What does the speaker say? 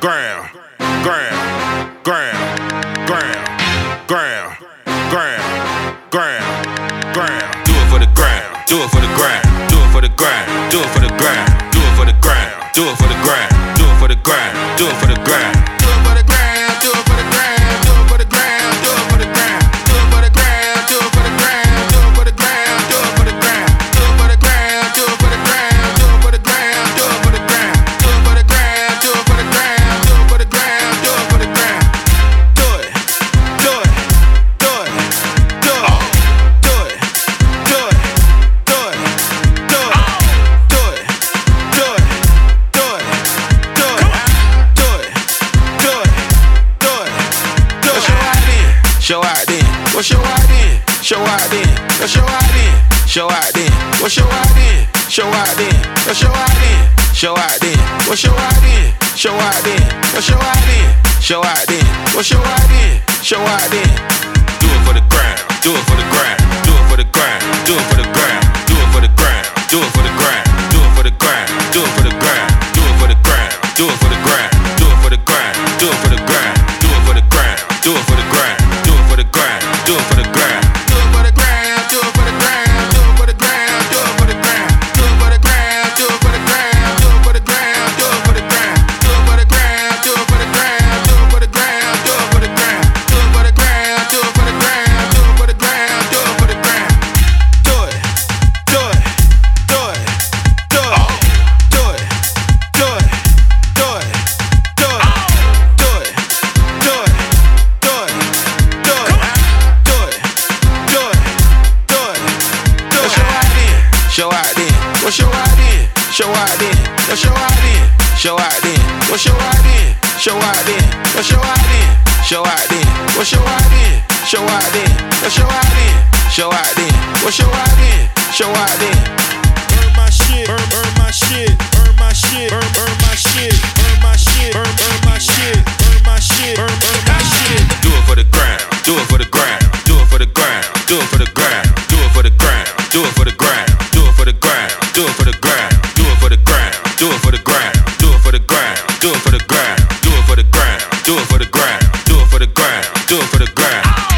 gram, gram, gram, gram, gram, gram, gram, gram. Do it for the gram, do it for the gram, do it for the gram, do it for the gram, do it for the gram, do it for the gram, do it for the gram, Show out then, What show out then. What's your out then? Show out then. Show out then. What show out then. Show out then. Show out then. Show out then. What show out then. Show out then. Show out then. Show out then. Show out then. Show out then. Do it for the gram. Do it for the gram. Do it for the gram. Do it for the gram. Do it for the gram. Do it for the gram. Do it for the gram. Do it for the gram. Do it for the gram. Do it for the gram. Do it for the gram. Do it for the gram. Do it for the gram. Do it for the gram. Show out then. What's your out. Show out then. What's your out. Show out then. What's your out. Show out then. What's your out. Show out then. What's your out. Show out then. What's your out. Show out then. What's your out. Show out then. Burn my shit. Burn, burn my shit. Burn my shit. Burn, burn my shit. Burn my shit. Burn, burn my shit. Burn my shit. Burn, burn my shit. Do it for the ground. Do it for the ground. Do it for the ground. Do it for the ground. Do it for the ground. Do it for the ground. do it for the grind.